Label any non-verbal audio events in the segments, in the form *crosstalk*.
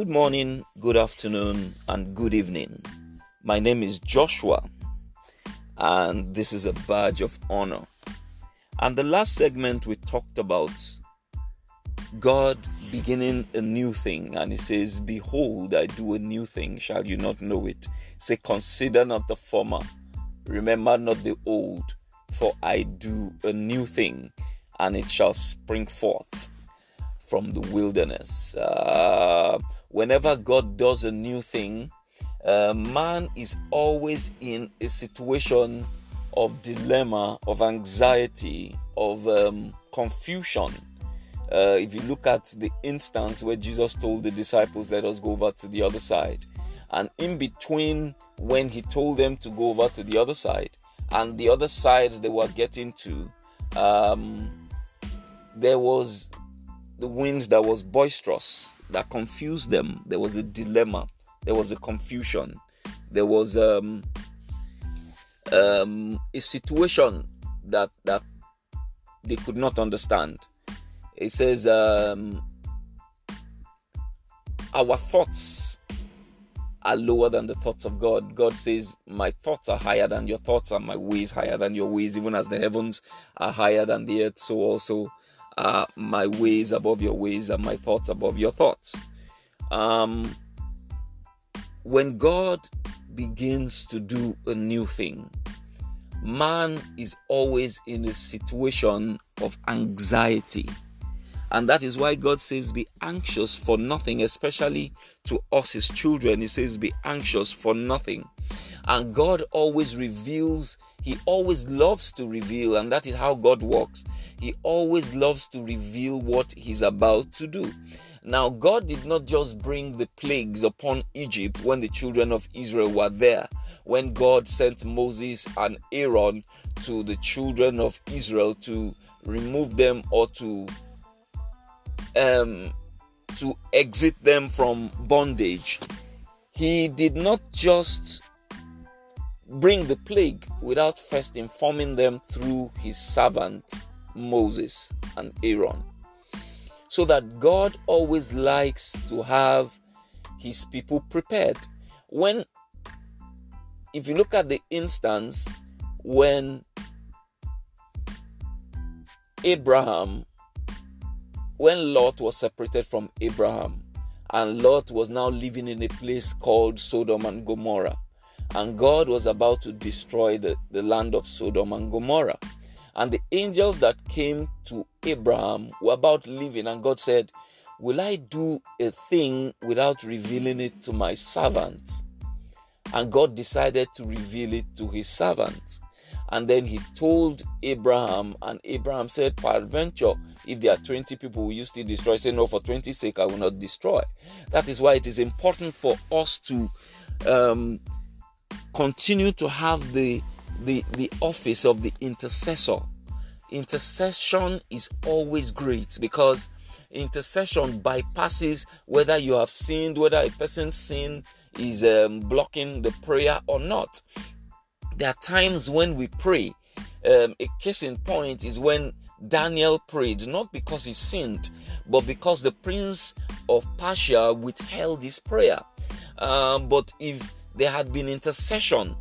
Good morning, good afternoon, and good evening. My name is Joshua, and this is a badge of honor. And the last segment we talked about God beginning a new thing, and He says, Behold, I do a new thing, shall you not know it? Say, Consider not the former, remember not the old, for I do a new thing, and it shall spring forth from the wilderness. Uh, whenever God does a new thing, uh, man is always in a situation of dilemma, of anxiety, of um, confusion. Uh, if you look at the instance where Jesus told the disciples, Let us go over to the other side, and in between when he told them to go over to the other side and the other side they were getting to, um, there was the wind that was boisterous that confused them. There was a dilemma. There was a confusion. There was um, um, a situation that that they could not understand. It says, um, "Our thoughts are lower than the thoughts of God." God says, "My thoughts are higher than your thoughts, and my ways higher than your ways. Even as the heavens are higher than the earth, so also." Are my ways above your ways and my thoughts above your thoughts. Um, when God begins to do a new thing, man is always in a situation of anxiety. And that is why God says, Be anxious for nothing, especially to us, His children. He says, Be anxious for nothing. And God always reveals, He always loves to reveal, and that is how God works. He always loves to reveal what He's about to do. Now, God did not just bring the plagues upon Egypt when the children of Israel were there. When God sent Moses and Aaron to the children of Israel to remove them or to um, to exit them from bondage, He did not just bring the plague without first informing them through His servant Moses and Aaron. So that God always likes to have his people prepared. When, if you look at the instance when Abraham, when Lot was separated from Abraham, and Lot was now living in a place called Sodom and Gomorrah, and God was about to destroy the, the land of Sodom and Gomorrah. And the angels that came to Abraham were about leaving, and God said, Will I do a thing without revealing it to my servant? And God decided to reveal it to his servant. And then he told Abraham, and Abraham said, Peradventure, if there are 20 people, will you still destroy? Say, No, for 20 sake, I will not destroy. That is why it is important for us to um, continue to have the the, the office of the intercessor. Intercession is always great because intercession bypasses whether you have sinned, whether a person's sin is um, blocking the prayer or not. There are times when we pray. Um, a case in point is when Daniel prayed, not because he sinned, but because the prince of Persia withheld his prayer. Um, but if there had been intercession,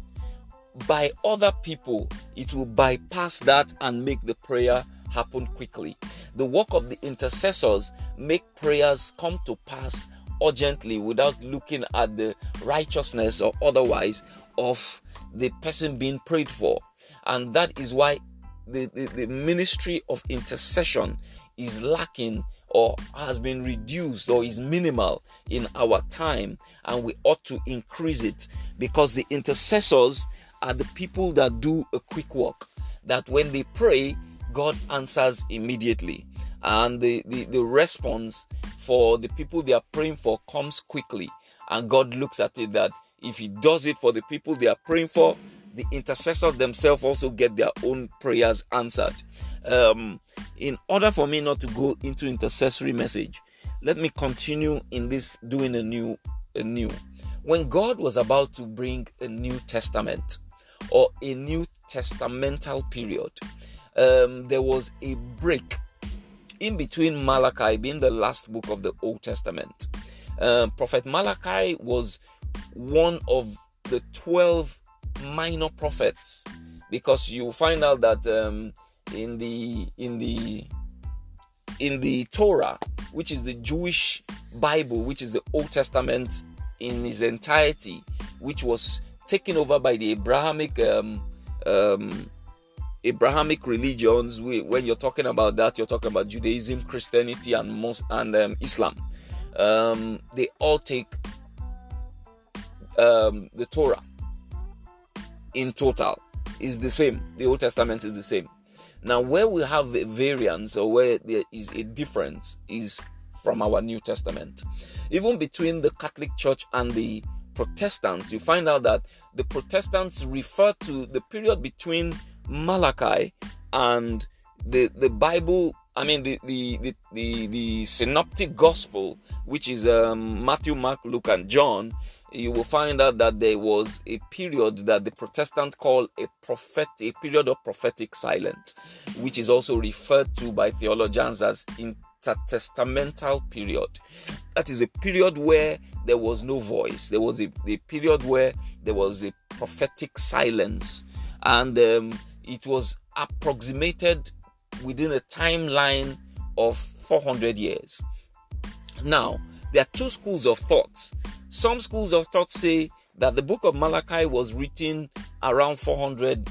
by other people, it will bypass that and make the prayer happen quickly. The work of the intercessors make prayers come to pass urgently without looking at the righteousness or otherwise of the person being prayed for. And that is why the, the, the ministry of intercession is lacking or has been reduced or is minimal in our time and we ought to increase it because the intercessors are the people that do a quick work. That when they pray, God answers immediately. And the, the, the response for the people they are praying for comes quickly. And God looks at it that if He does it for the people they are praying for, the intercessors themselves also get their own prayers answered. Um, in order for me not to go into intercessory message, let me continue in this doing a new, a new. When God was about to bring a New Testament, or a New Testamental period. Um, there was a break in between Malachi being the last book of the Old Testament. Um, Prophet Malachi was one of the 12 minor prophets because you find out that um, in the in the in the Torah, which is the Jewish Bible, which is the Old Testament in its entirety, which was taken over by the Abrahamic um, um, Abrahamic religions. when you're talking about that, you're talking about Judaism, Christianity, and most and um, Islam. Um, they all take um, the Torah in total is the same. The Old Testament is the same. Now, where we have a variance or where there is a difference is from our New Testament. Even between the Catholic Church and the Protestants, you find out that the Protestants refer to the period between Malachi and the the Bible. I mean the the the the, the synoptic gospel, which is um, Matthew, Mark, Luke, and John. You will find out that there was a period that the Protestants call a prophet, a period of prophetic silence, which is also referred to by theologians as intertestamental period. That is a period where there was no voice. There was a, a period where there was a prophetic silence, and um, it was approximated within a timeline of 400 years. Now, there are two schools of thought. Some schools of thought say that the book of Malachi was written around 400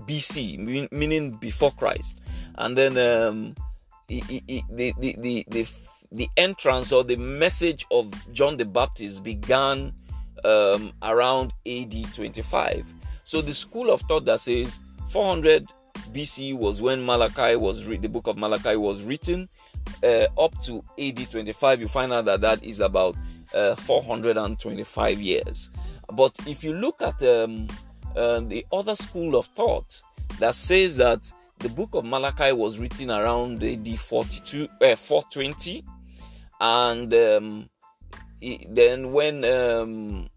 BC, meaning before Christ, and then um, the, the, the, the, the entrance or the message of John the Baptist began um, around AD 25. So the school of thought that says 400 BC was when Malachi was re- the book of Malachi was written. Uh, up to AD 25, you find out that that is about uh, 425 years. But if you look at um, uh, the other school of thought that says that the book of Malachi was written around AD 42, uh, 420, and um, then when um,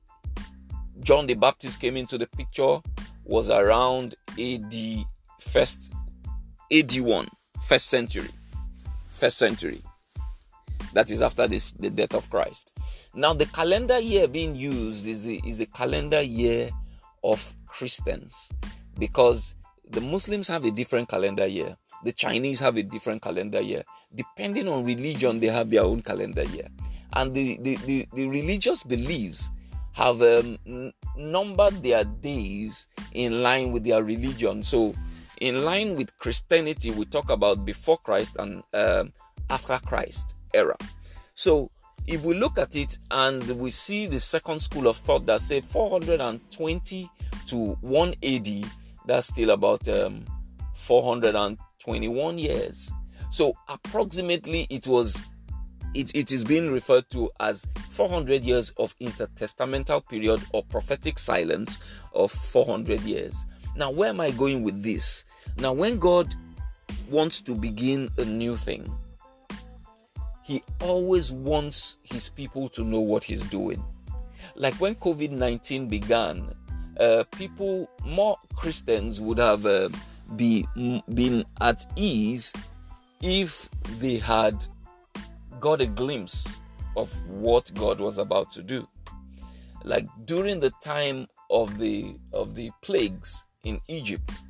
John the Baptist came into the picture, was around AD first AD one, first century, first century. That is after this, the death of Christ. Now the calendar year being used is the, is the calendar year of Christians because the Muslims have a different calendar year. The Chinese have a different calendar year. Depending on religion, they have their own calendar year. And the, the, the, the religious beliefs have um, numbered their days in line with their religion. So, in line with Christianity, we talk about before Christ and um, after Christ era. So, if we look at it and we see the second school of thought that say 420 to 1 AD, that's still about um, 421 years. So, approximately, it was it, it is being referred to as 400 years of intertestamental period or prophetic silence of 400 years. Now, where am I going with this? Now, when God wants to begin a new thing, He always wants His people to know what He's doing. Like when COVID 19 began, uh, people, more Christians would have uh, be, been at ease if they had got a glimpse of what God was about to do. Like during the time of the of the plagues in Egypt,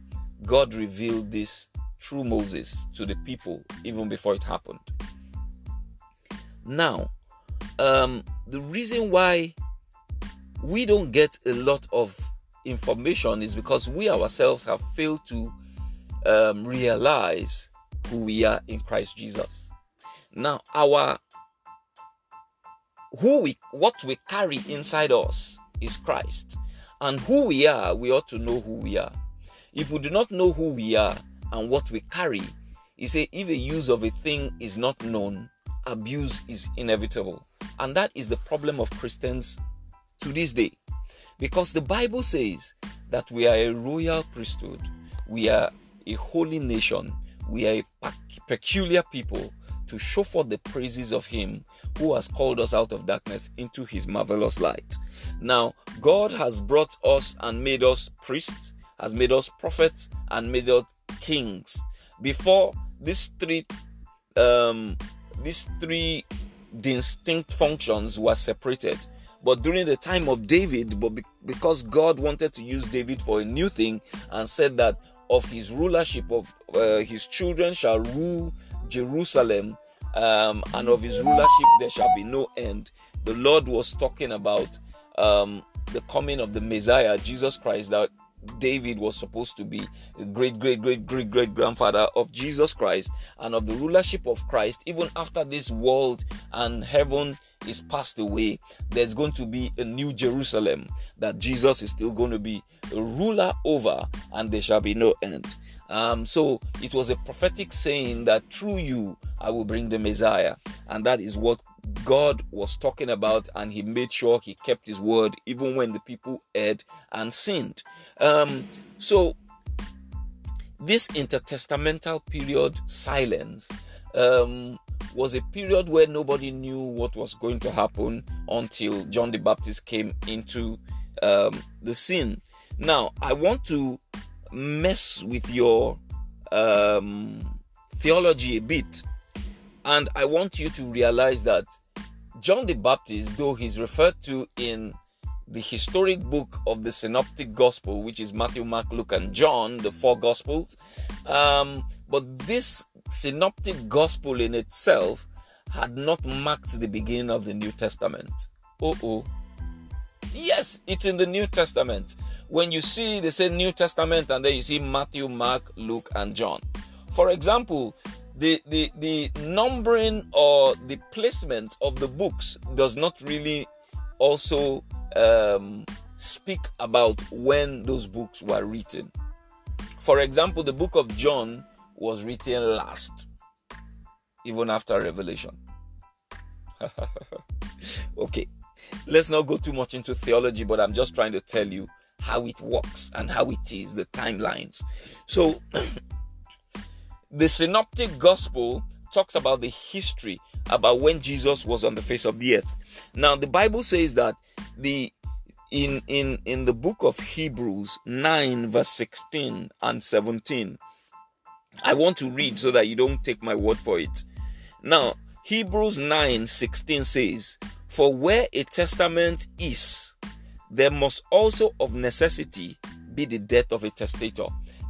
God revealed this through Moses to the people even before it happened. Now, um, the reason why we don't get a lot of information is because we ourselves have failed to um, realize who we are in Christ Jesus. Now, our who we what we carry inside us is Christ. And who we are, we ought to know who we are. If we do not know who we are and what we carry, you say if a use of a thing is not known, abuse is inevitable. And that is the problem of Christians to this day. Because the Bible says that we are a royal priesthood, we are a holy nation, we are a peculiar people to show forth the praises of Him who has called us out of darkness into His marvelous light. Now, God has brought us and made us priests, has made us prophets, and made us kings. Before these three, um, these three distinct functions were separated. But during the time of David, but because God wanted to use David for a new thing and said that of his rulership of uh, his children shall rule Jerusalem, um, and of his rulership there shall be no end. The Lord was talking about um, the coming of the Messiah, Jesus Christ, that David was supposed to be a great, great, great, great, great grandfather of Jesus Christ and of the rulership of Christ. Even after this world and heaven is passed away, there's going to be a new Jerusalem that Jesus is still going to be a ruler over, and there shall be no end. Um, so it was a prophetic saying that through you I will bring the Messiah, and that is what God was talking about, and He made sure He kept His word even when the people erred and sinned. Um, so this intertestamental period silence um, was a period where nobody knew what was going to happen until John the Baptist came into um, the scene. Now, I want to mess with your um, theology a bit, and I want you to realize that John the Baptist, though he's referred to in the historic book of the Synoptic Gospel, which is Matthew, Mark, Luke, and John, the four Gospels, um, but this synoptic gospel in itself had not marked the beginning of the New Testament. Oh, oh. Yes, it's in the New Testament. When you see, they say New Testament, and then you see Matthew, Mark, Luke, and John. For example, the, the, the numbering or the placement of the books does not really also um, speak about when those books were written. For example, the book of John was written last, even after Revelation. *laughs* okay, let's not go too much into theology, but I'm just trying to tell you how it works and how it is, the timelines. So, *clears throat* the synoptic gospel talks about the history about when Jesus was on the face of the earth. Now, the Bible says that the in in in the book of Hebrews 9 verse 16 and 17 I want to read so that you don't take my word for it. Now, Hebrews 9 16 says, For where a testament is, there must also of necessity be the death of a testator.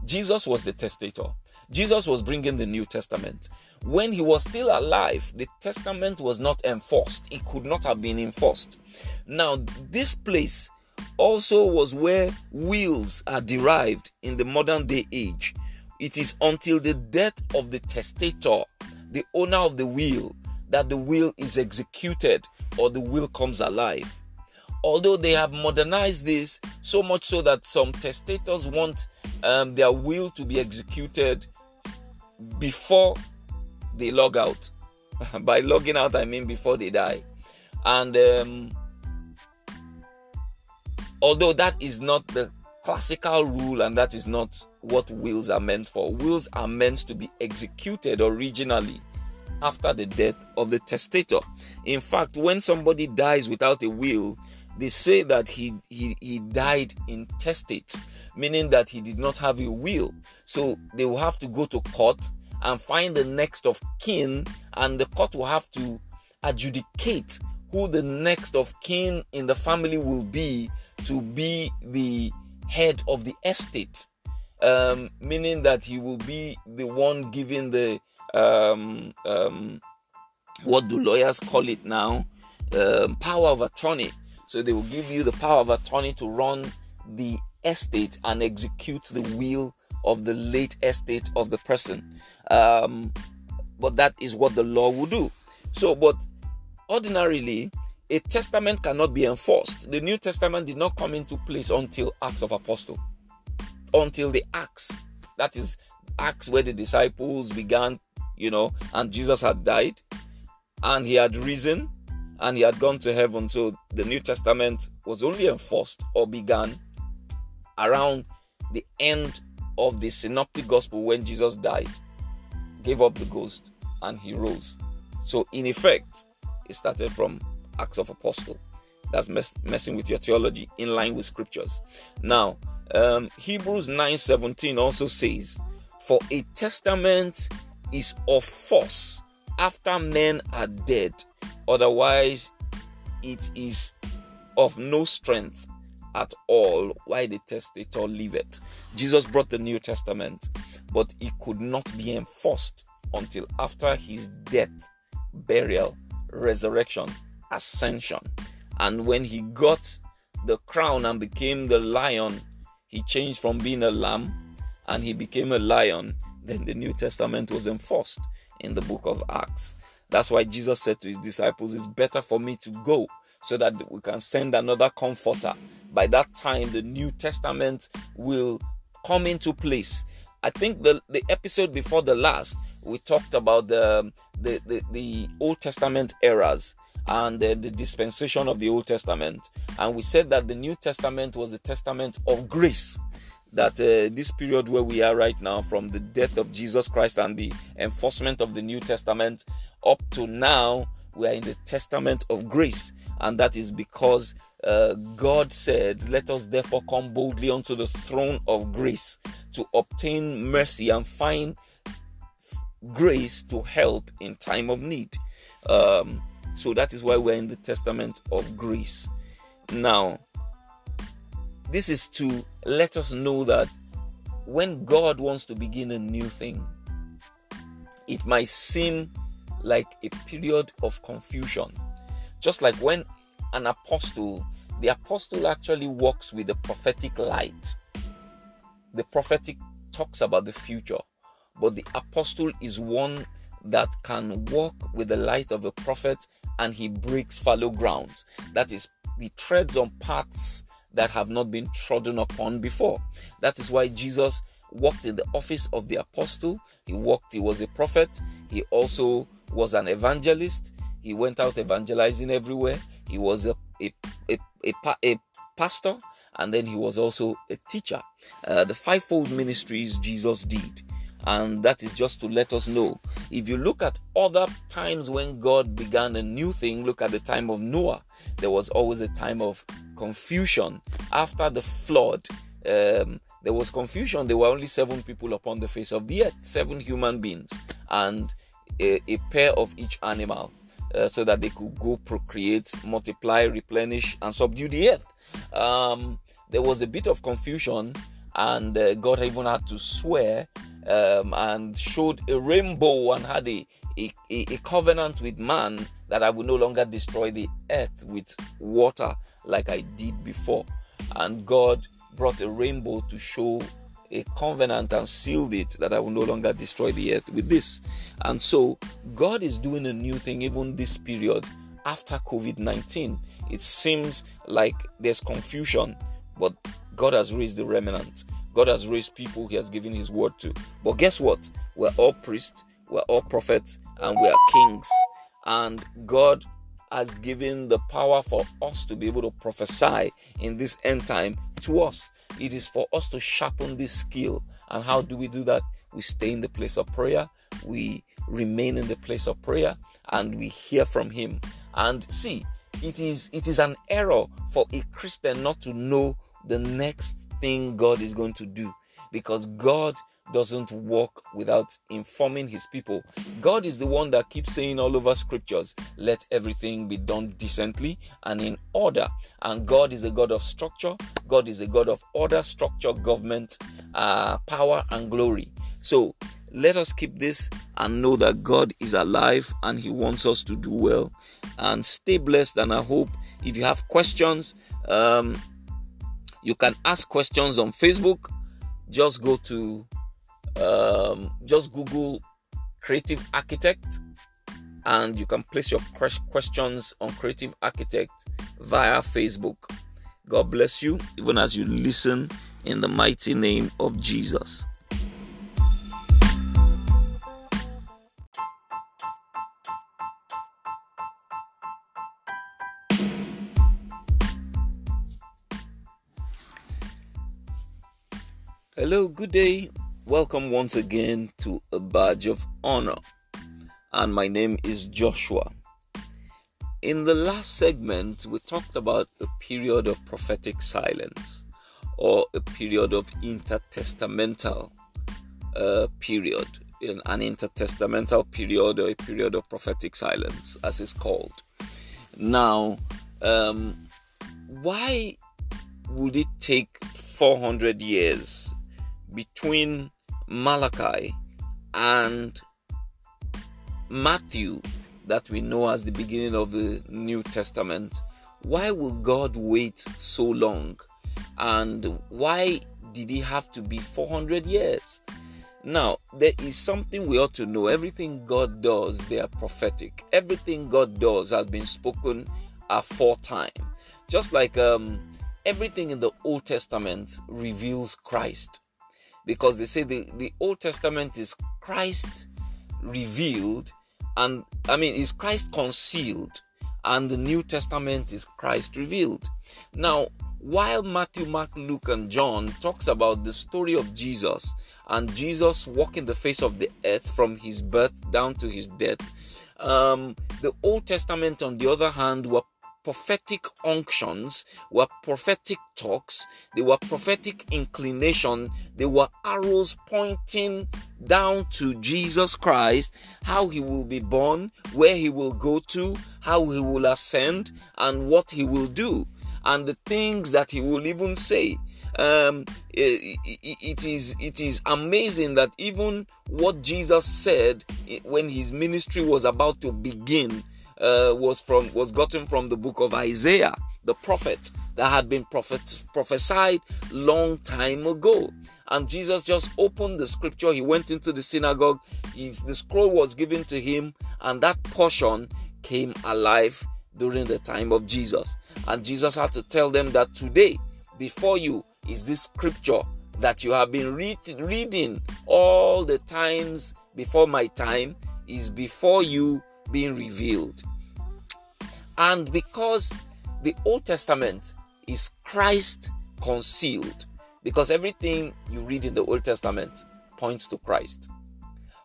Jesus was the testator. Jesus was bringing the New Testament. When he was still alive, the testament was not enforced. It could not have been enforced. Now, this place also was where wills are derived in the modern day age. It is until the death of the testator, the owner of the will, that the will is executed or the will comes alive. Although they have modernized this so much so that some testators want um, their will to be executed before they log out. *laughs* By logging out, I mean before they die. And um, although that is not the classical rule and that is not what wills are meant for. Wills are meant to be executed originally after the death of the testator. In fact, when somebody dies without a will, they say that he, he, he died intestate, meaning that he did not have a will. So they will have to go to court and find the next of kin, and the court will have to adjudicate who the next of kin in the family will be to be the head of the estate, um, meaning that he will be the one giving the um, um, what do lawyers call it now? Um, power of attorney. So they will give you the power of attorney to run the estate and execute the will of the late estate of the person. Um, but that is what the law will do. So, but ordinarily, a testament cannot be enforced. The New Testament did not come into place until Acts of Apostle, until the Acts. That is Acts where the disciples began, you know, and Jesus had died, and he had risen, and he had gone to heaven. So the New Testament was only enforced or began around the end of the Synoptic Gospel when Jesus died, gave up the ghost, and he rose. So in effect, it started from Acts of Apostle. That's mess- messing with your theology in line with scriptures. Now, um, Hebrews 9:17 also says, "For a testament is of force after men are dead, Otherwise, it is of no strength at all why the testator liveth. Jesus brought the New Testament, but it could not be enforced until after his death, burial, resurrection, ascension. And when he got the crown and became the lion, he changed from being a lamb and he became a lion. Then the New Testament was enforced in the book of Acts. That's why Jesus said to his disciples, It's better for me to go so that we can send another comforter. By that time, the New Testament will come into place. I think the, the episode before the last, we talked about the, the, the, the Old Testament eras and uh, the dispensation of the Old Testament. And we said that the New Testament was the testament of grace. That uh, this period where we are right now, from the death of Jesus Christ and the enforcement of the New Testament up to now, we are in the testament of grace and that is because uh, God said, Let us therefore come boldly unto the throne of grace to obtain mercy and find grace to help in time of need. Um, so that is why we're in the testament of grace. Now, this is to let us know that when God wants to begin a new thing, it might seem like a period of confusion just like when an apostle, the apostle actually walks with the prophetic light. The prophetic talks about the future, but the apostle is one that can walk with the light of a prophet and he breaks fallow grounds. That is, he treads on paths that have not been trodden upon before. That is why Jesus walked in the office of the apostle. He walked, he was a prophet, he also was an evangelist, he went out evangelizing everywhere. He was a, a, a, a, a pastor and then he was also a teacher. Uh, the fivefold ministries Jesus did. And that is just to let us know. If you look at other times when God began a new thing, look at the time of Noah. There was always a time of confusion. After the flood, um, there was confusion. There were only seven people upon the face of the earth, seven human beings, and a, a pair of each animal. Uh, so that they could go procreate, multiply, replenish, and subdue the earth. Um, there was a bit of confusion, and uh, God even had to swear um, and showed a rainbow and had a, a, a covenant with man that I will no longer destroy the earth with water like I did before. And God brought a rainbow to show a covenant and sealed it that I will no longer destroy the earth with this. And so God is doing a new thing even this period after COVID 19. It seems like there's confusion, but God has raised the remnant. God has raised people He has given His word to. But guess what? We're all priests, we're all prophets, and we are kings. And God has given the power for us to be able to prophesy in this end time to us. It is for us to sharpen this skill. And how do we do that? We stay in the place of prayer, we remain in the place of prayer, and we hear from Him. And see, it is it is an error for a Christian not to know the next thing God is going to do because God doesn't work without informing his people. God is the one that keeps saying all over scriptures, let everything be done decently and in order. And God is a God of structure, God is a God of order, structure, government, uh, power, and glory. So let us keep this and know that God is alive and He wants us to do well. And stay blessed. And I hope if you have questions, um, you can ask questions on Facebook. Just go to um, just Google Creative Architect and you can place your questions on Creative Architect via Facebook. God bless you, even as you listen in the mighty name of Jesus. Hello, good day. Welcome once again to a badge of honor. And my name is Joshua. In the last segment, we talked about a period of prophetic silence or a period of intertestamental uh, period. in an intertestamental period or a period of prophetic silence, as it's called. Now, um, why would it take 400 years between Malachi and Matthew that we know as the beginning of the New Testament? Why will God wait so long? And why did it have to be 400 years? Now, there is something we ought to know. Everything God does, they are prophetic. Everything God does has been spoken aforetime. Just like um, everything in the Old Testament reveals Christ. Because they say the, the Old Testament is Christ revealed, and I mean, is Christ concealed, and the New Testament is Christ revealed. Now, while Matthew, Mark, Luke, and John talks about the story of Jesus and Jesus walking the face of the earth from his birth down to his death, um, the Old Testament, on the other hand, were prophetic unctions, were prophetic talks, they were prophetic inclination, they were arrows pointing down to Jesus Christ, how he will be born, where he will go to, how he will ascend, and what he will do and the things that he will even say. Um, it, it is it is amazing that even what Jesus said when his ministry was about to begin uh, was from was gotten from the book of Isaiah, the prophet that had been prophet, prophesied long time ago. And Jesus just opened the scripture. He went into the synagogue. He, the scroll was given to him, and that portion came alive during the time of Jesus. And Jesus had to tell them that today, before you, is this scripture that you have been read, reading all the times before my time, is before you being revealed. And because the Old Testament is Christ concealed, because everything you read in the Old Testament points to Christ.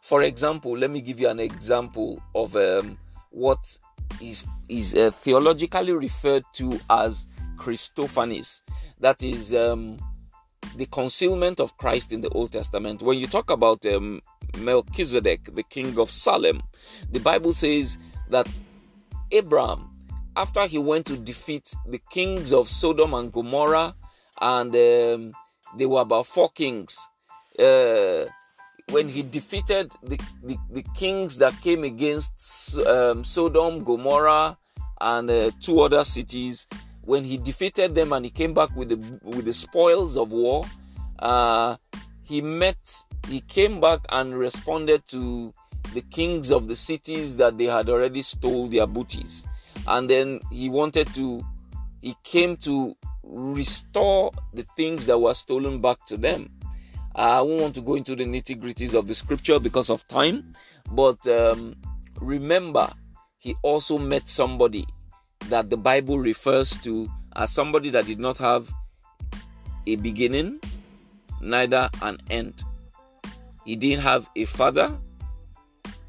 For example, let me give you an example of um, what is is uh, theologically referred to as Christophanies. That is um, the concealment of Christ in the Old Testament. When you talk about um, Melchizedek, the king of Salem, the Bible says that Abraham, after he went to defeat the kings of Sodom and Gomorrah, and um, there were about four kings. Uh, when he defeated the, the, the kings that came against um, Sodom, Gomorrah, and uh, two other cities, when he defeated them and he came back with the with the spoils of war, uh, he met, he came back and responded to the kings of the cities that they had already stole their booties, and then he wanted to, he came to restore the things that were stolen back to them I won't want to go into the nitty gritties of the scripture because of time, but um, remember, he also met somebody that the Bible refers to as somebody that did not have a beginning, neither an end. He didn't have a father,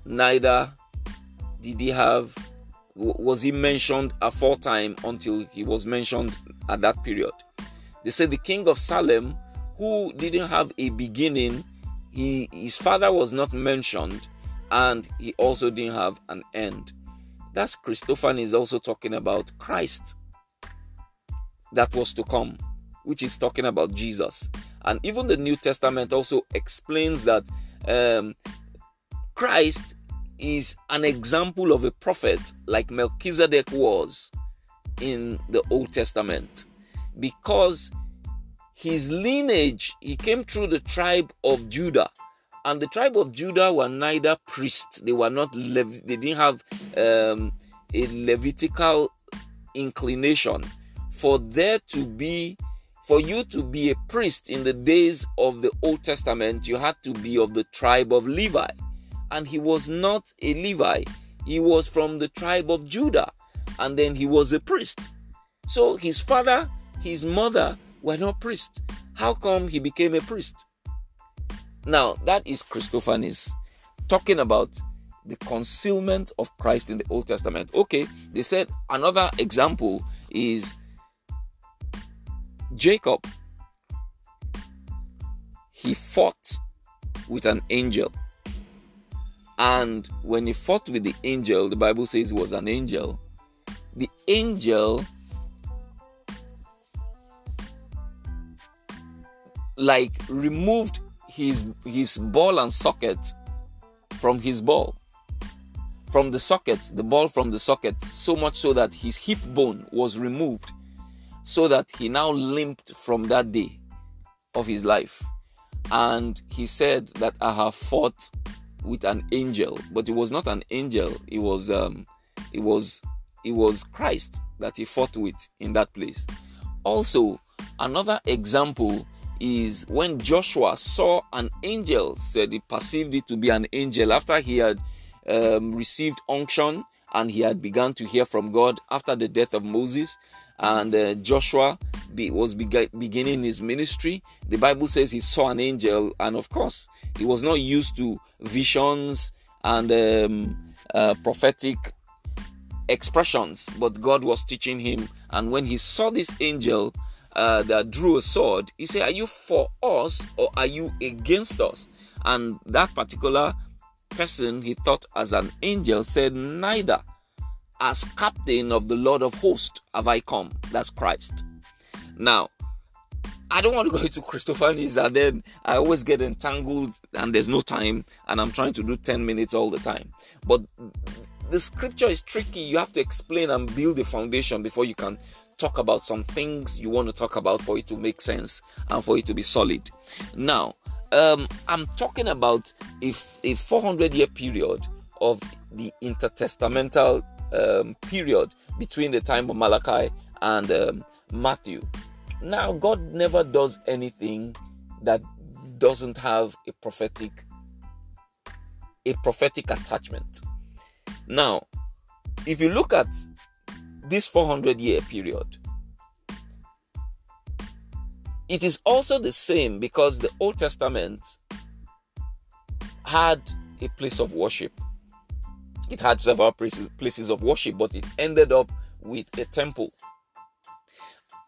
neither did he have was he mentioned aforetime until he was mentioned at that period. They said the king of Salem who didn't have a beginning, he, his father was not mentioned, and he also didn't have an end. That's Christophany is also talking about Christ that was to come, which is talking about Jesus. And even the New Testament also explains that um, Christ is an example of a prophet like Melchizedek was in the Old Testament because his lineage, he came through the tribe of Judah. And the tribe of Judah were neither priests, they were not, Lev- they didn't have um, a Levitical inclination. For there to be, for you to be a priest in the days of the Old Testament, you had to be of the tribe of Levi. And he was not a Levi, he was from the tribe of Judah. And then he was a priest. So his father, his mother, were not priests. How come he became a priest? Now, that is Christophanies talking about the concealment of Christ in the Old Testament. Okay, they said another example is Jacob. He fought with an angel. And when he fought with the angel, the Bible says was an angel. The angel like removed his his ball and socket from his ball from the socket the ball from the socket so much so that his hip bone was removed so that he now limped from that day of his life. And he said that i have fought with an angel but it was not an angel. It was um it was it was christ that he fought with in that place. Also another example is when Joshua saw an angel, said he perceived it to be an angel after he had um, received unction and he had begun to hear from God after the death of Moses. And uh, Joshua be, was beginning his ministry. The Bible says he saw an angel, and of course, he was not used to visions and um, uh, prophetic expressions, but God was teaching him. And when he saw this angel, uh, that drew a sword, he said, Are you for us or are you against us? And that particular person he thought as an angel said, Neither. As captain of the Lord of hosts have I come. That's Christ. Now, I don't want to go *laughs* into Christophanies and then I always get entangled and there's no time and I'm trying to do 10 minutes all the time. But the scripture is tricky. You have to explain and build the foundation before you can talk about some things you want to talk about for it to make sense and for it to be solid. Now, um, I'm talking about if a 400 year period of the intertestamental um, period between the time of Malachi and um, Matthew. Now, God never does anything that doesn't have a prophetic a prophetic attachment. Now, if you look at this 400 year period. It is also the same because the Old Testament had a place of worship. It had several places, places of worship, but it ended up with a temple.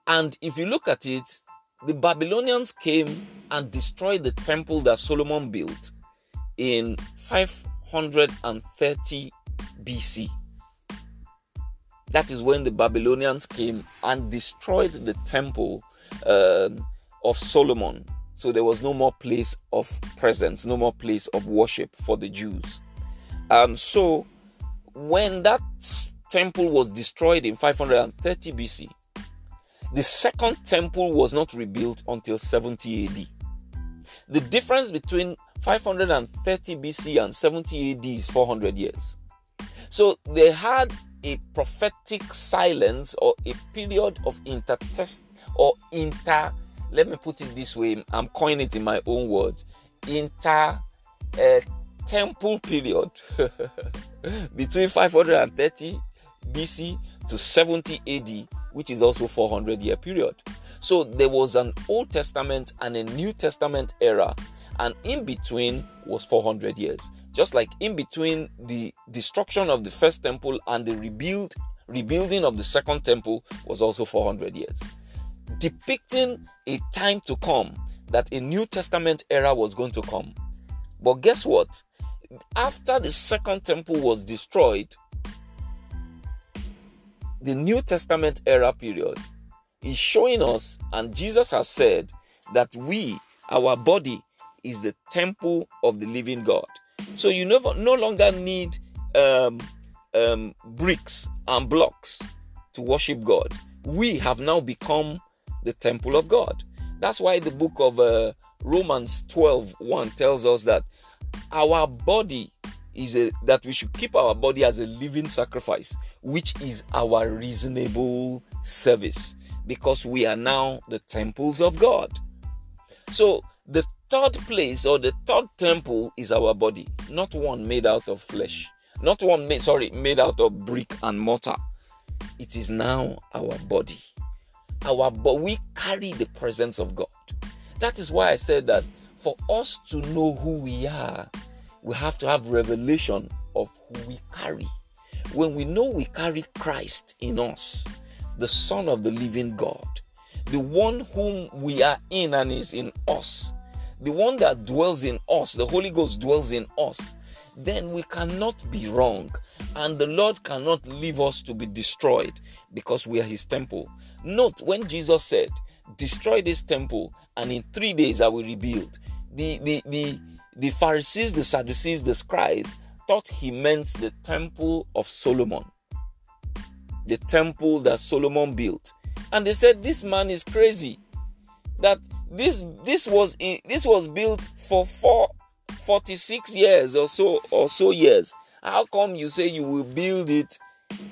And if you look at it, the Babylonians came and destroyed the temple that Solomon built in 530 BC. That is when the Babylonians came and destroyed the temple uh, of Solomon. So there was no more place of presence, no more place of worship for the Jews. And so when that temple was destroyed in 530 BC, the second temple was not rebuilt until 70 AD. The difference between 530 BC and 70 AD is 400 years. So they had a prophetic silence or a period of intertest or inter let me put it this way i'm coining it in my own words inter uh, temple period *laughs* *laughs* between 530 bc to 70 ad which is also 400 year period. So there was an old testament and a new testament era and in between was 400 years. Just like in between the destruction of the first temple and the rebuild rebuilding of the second temple was also 400 years. Depicting a time to come that a new testament era was going to come. But guess what after the second temple was destroyed the new testament era period is showing us and jesus has said that we our body is the temple of the living god so you never no longer need um, um, bricks and blocks to worship God. We have now become the temple of God. That's why the book of uh, Romans 12 1 tells us that our body is a that we should keep our body as a living sacrifice, which is our reasonable service, because we are now the temples of God. So the third place or the third temple is our body, not one made out of flesh, not one made sorry made out of brick and mortar. It is now our body. Our but we carry the presence of God. That is why I said that for us to know who we are, we have to have revelation of who we carry. When we know we carry Christ in us, the Son of the living God, the one whom we are in and is in us, the one that dwells in us, the Holy Ghost dwells in us, then we cannot be wrong. And the Lord cannot leave us to be destroyed because we are his temple. Note when Jesus said, Destroy this temple, and in three days I will rebuild. The the the the Pharisees, the Sadducees, the scribes thought he meant the temple of Solomon. The temple that Solomon built. And they said this man is crazy. That this this was this was built for four, 46 years or so or so years. How come you say you will build it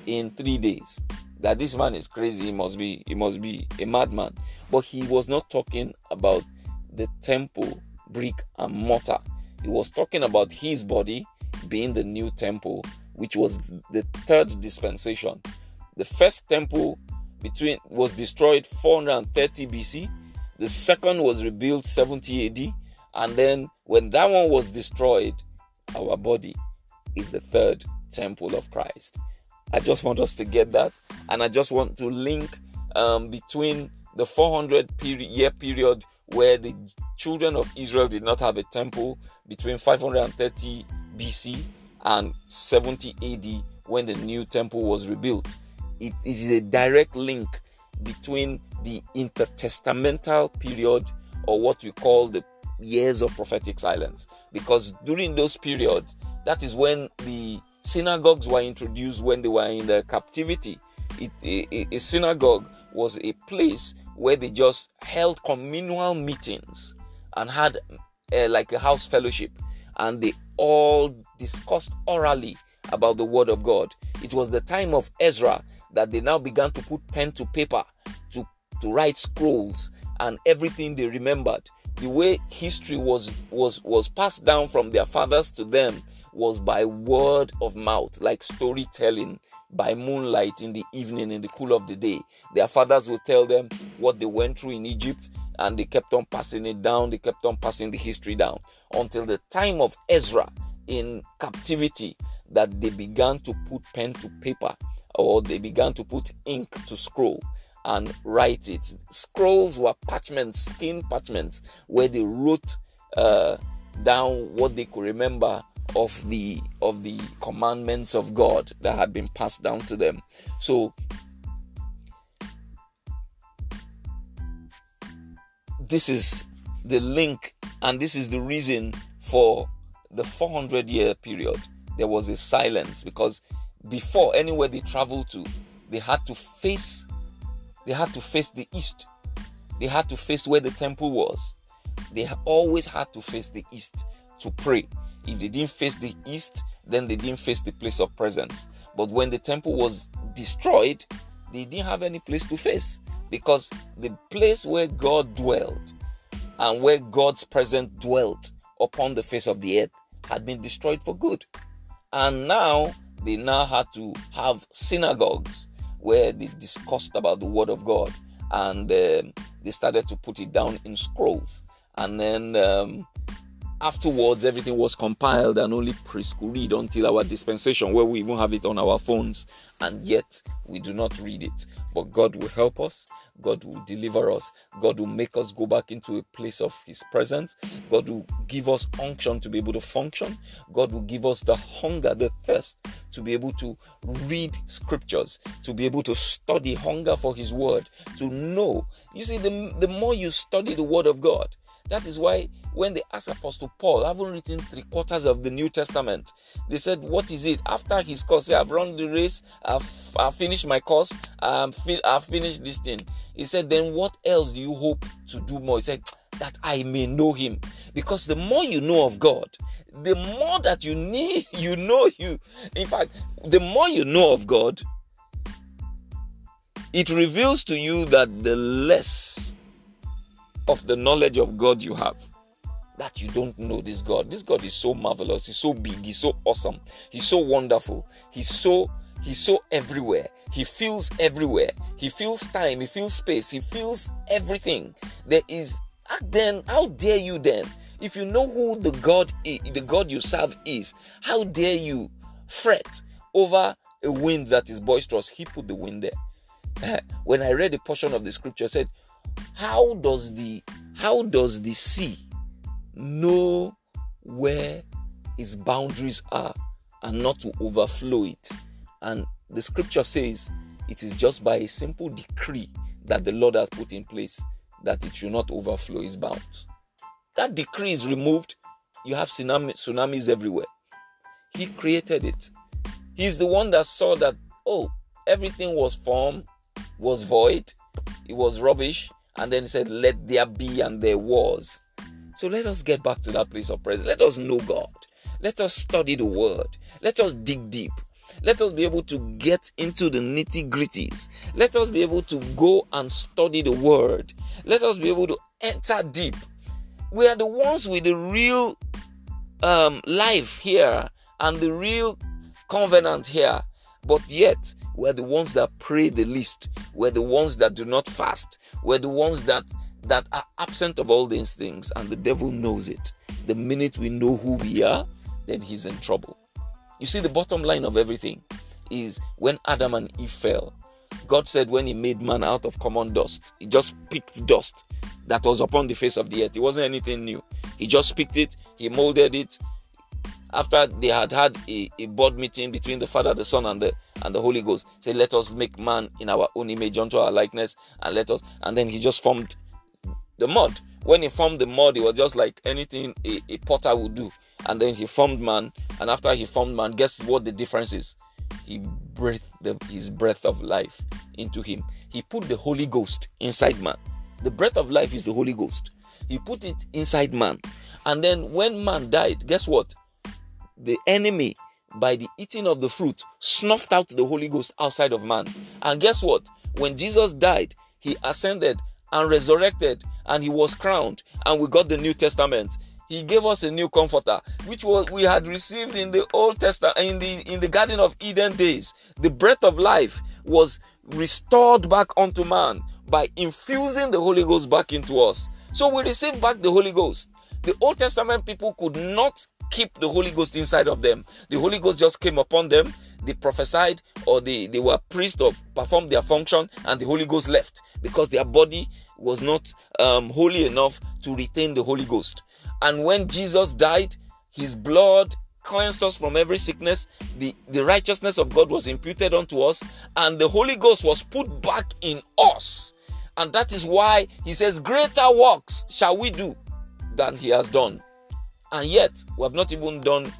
in 3 days? That this man is crazy, he must be he must be a madman. But he was not talking about the temple brick and mortar. He was talking about his body being the new temple, which was the third dispensation. The first temple between was destroyed 430 BC. The second was rebuilt 70 AD, and then when that one was destroyed, our body is the third temple of Christ. I just want us to get that, and I just want to link um, between the 400 period, year period where the children of Israel did not have a temple between 530 BC and 70 AD when the new temple was rebuilt. It is a direct link between the intertestamental period or what we call the years of prophetic silence because during those periods that is when the synagogues were introduced when they were in the captivity it, a, a synagogue was a place where they just held communal meetings and had uh, like a house fellowship and they all discussed orally about the word of God. It was the time of Ezra that they now began to put pen to paper to, to write scrolls and everything they remembered. The way history was was was passed down from their fathers to them was by word of mouth, like storytelling by moonlight in the evening in the cool of the day. Their fathers would tell them what they went through in Egypt, and they kept on passing it down, they kept on passing the history down until the time of Ezra in captivity that they began to put pen to paper or they began to put ink to scroll and write it. Scrolls were parchments, skin parchments, where they wrote uh, down what they could remember of the of the commandments of God that had been passed down to them. So this is the link and this is the reason for the 400 year period. There was a silence because before anywhere they traveled to they had to face they had to face the east. They had to face where the temple was. They always had to face the east to pray if they didn't face the east then they didn't face the place of presence but when the temple was destroyed they didn't have any place to face because the place where god dwelled and where god's presence dwelt upon the face of the earth had been destroyed for good and now they now had to have synagogues where they discussed about the word of God and um, they started to put it down in scrolls. And then um, afterwards, everything was compiled and only priests could read until our dispensation, where we even have it on our phones, and yet we do not read it. But God will help us God will deliver us. God will make us go back into a place of His presence. God will give us unction to be able to function. God will give us the hunger, the thirst to be able to read scriptures, to be able to study hunger for His word, to know. You see, the, the more you study the word of God, that is why when they asked Apostle Paul, I haven't written three quarters of the New Testament. They said, What is it? After his course, I've run the race, I've, I've finished my course, I've finished this thing. He said, Then what else do you hope to do more? He said, That I may know him. Because the more you know of God, the more that you need, *laughs* you know you. In fact, the more you know of God, it reveals to you that the less of the knowledge of God you have that you don't know this God. This God is so marvelous. He's so big. He's so awesome. He's so wonderful. He's so he's so everywhere. He feels everywhere. He feels time. He feels space. He feels everything. There is then how dare you then if you know who the God the God you serve is, how dare you fret over a wind that is boisterous? He put the wind there. Eh, when I read a portion of the scripture, said, How does the how does the sea know where its boundaries are and not to overflow it. And the scripture says it is just by a simple decree that the Lord has put in place that it should not overflow its bounds. That decree is removed, you have tsunami, tsunamis everywhere. He created it. He's the one that saw that, oh, everything was form, was void, it was rubbish, and then he said, Let there be, and there was. So let us get back to that place of presence. Let us know God. Let us study the word. Let us dig deep. Let us be able to get into the nitty gritties. Let us be able to go and study the word. Let us be able to enter deep. We are the ones with the real um, life here and the real covenant here, but yet we're the ones that pray the least. We're the ones that do not fast. We're the ones that that are absent of all these things, and the devil knows it. The minute we know who we are, then he's in trouble. You see, the bottom line of everything is when Adam and Eve fell, God said, when He made man out of common dust, He just picked dust that was upon the face of the earth. It wasn't anything new. He just picked it, He molded it. After they had had a, a board meeting between the Father, the Son, and the and the Holy Ghost, say, "Let us make man in our own image, unto our likeness, and let us." And then He just formed the mud. When He formed the mud, it was just like anything a, a potter would do. And then He formed man, and after He formed man, guess what the difference is? He breathed the, his breath of life into him. He put the Holy Ghost inside man. The breath of life is the Holy Ghost. He put it inside man. And then when man died, guess what? The enemy, by the eating of the fruit, snuffed out the Holy Ghost outside of man. And guess what? When Jesus died, he ascended and resurrected and he was crowned. And we got the New Testament. He gave us a new comforter which was we had received in the old testament in the in the garden of eden days. The breath of life was restored back unto man by infusing the holy ghost back into us. So we received back the holy ghost. The old testament people could not keep the holy ghost inside of them. The holy ghost just came upon them. They prophesied or they, they were priests or performed their function and the holy ghost left because their body was not um, holy enough to retain the holy ghost and when Jesus died, his blood cleansed us from every sickness. The, the righteousness of God was imputed unto us, and the Holy Ghost was put back in us. And that is why he says, Greater works shall we do than he has done. And yet, we have not even done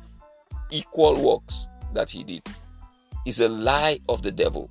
equal works that he did. It's a lie of the devil.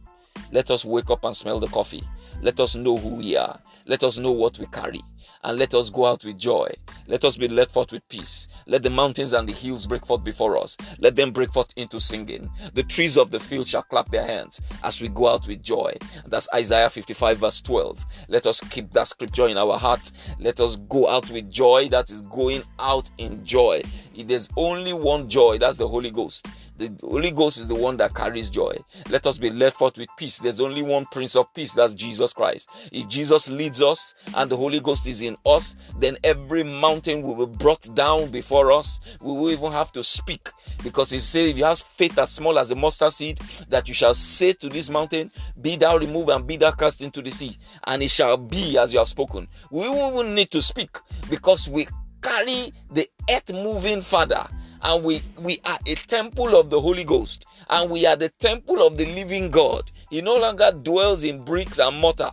Let us wake up and smell the coffee. Let us know who we are. Let us know what we carry and let us go out with joy. Let us be led forth with peace. Let the mountains and the hills break forth before us. Let them break forth into singing. The trees of the field shall clap their hands as we go out with joy. That's Isaiah 55, verse 12. Let us keep that scripture in our heart. Let us go out with joy. That is going out in joy. There's only one joy, that's the Holy Ghost. The Holy Ghost is the one that carries joy. Let us be led forth with peace. There's only one Prince of Peace, that's Jesus Christ. If Jesus leads us and the Holy Ghost is in us, then every mountain will be brought down before us. We will even have to speak. Because if say if you have faith as small as a mustard seed, that you shall say to this mountain, Be thou removed and be thou cast into the sea, and it shall be as you have spoken. We won't need to speak because we carry the earth moving Father and we we are a temple of the holy ghost. And we are the temple of the living god. He no longer dwells in bricks and mortar.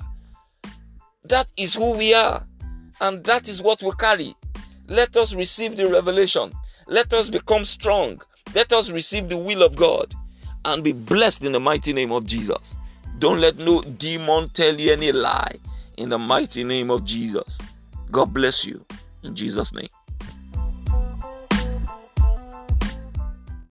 That is who we are and that is what we carry. Let us receive the revelation. Let us become strong. Let us receive the will of god and be blessed in the mighty name of jesus. Don't let no demon tell you any lie in the mighty name of jesus. God bless you in jesus name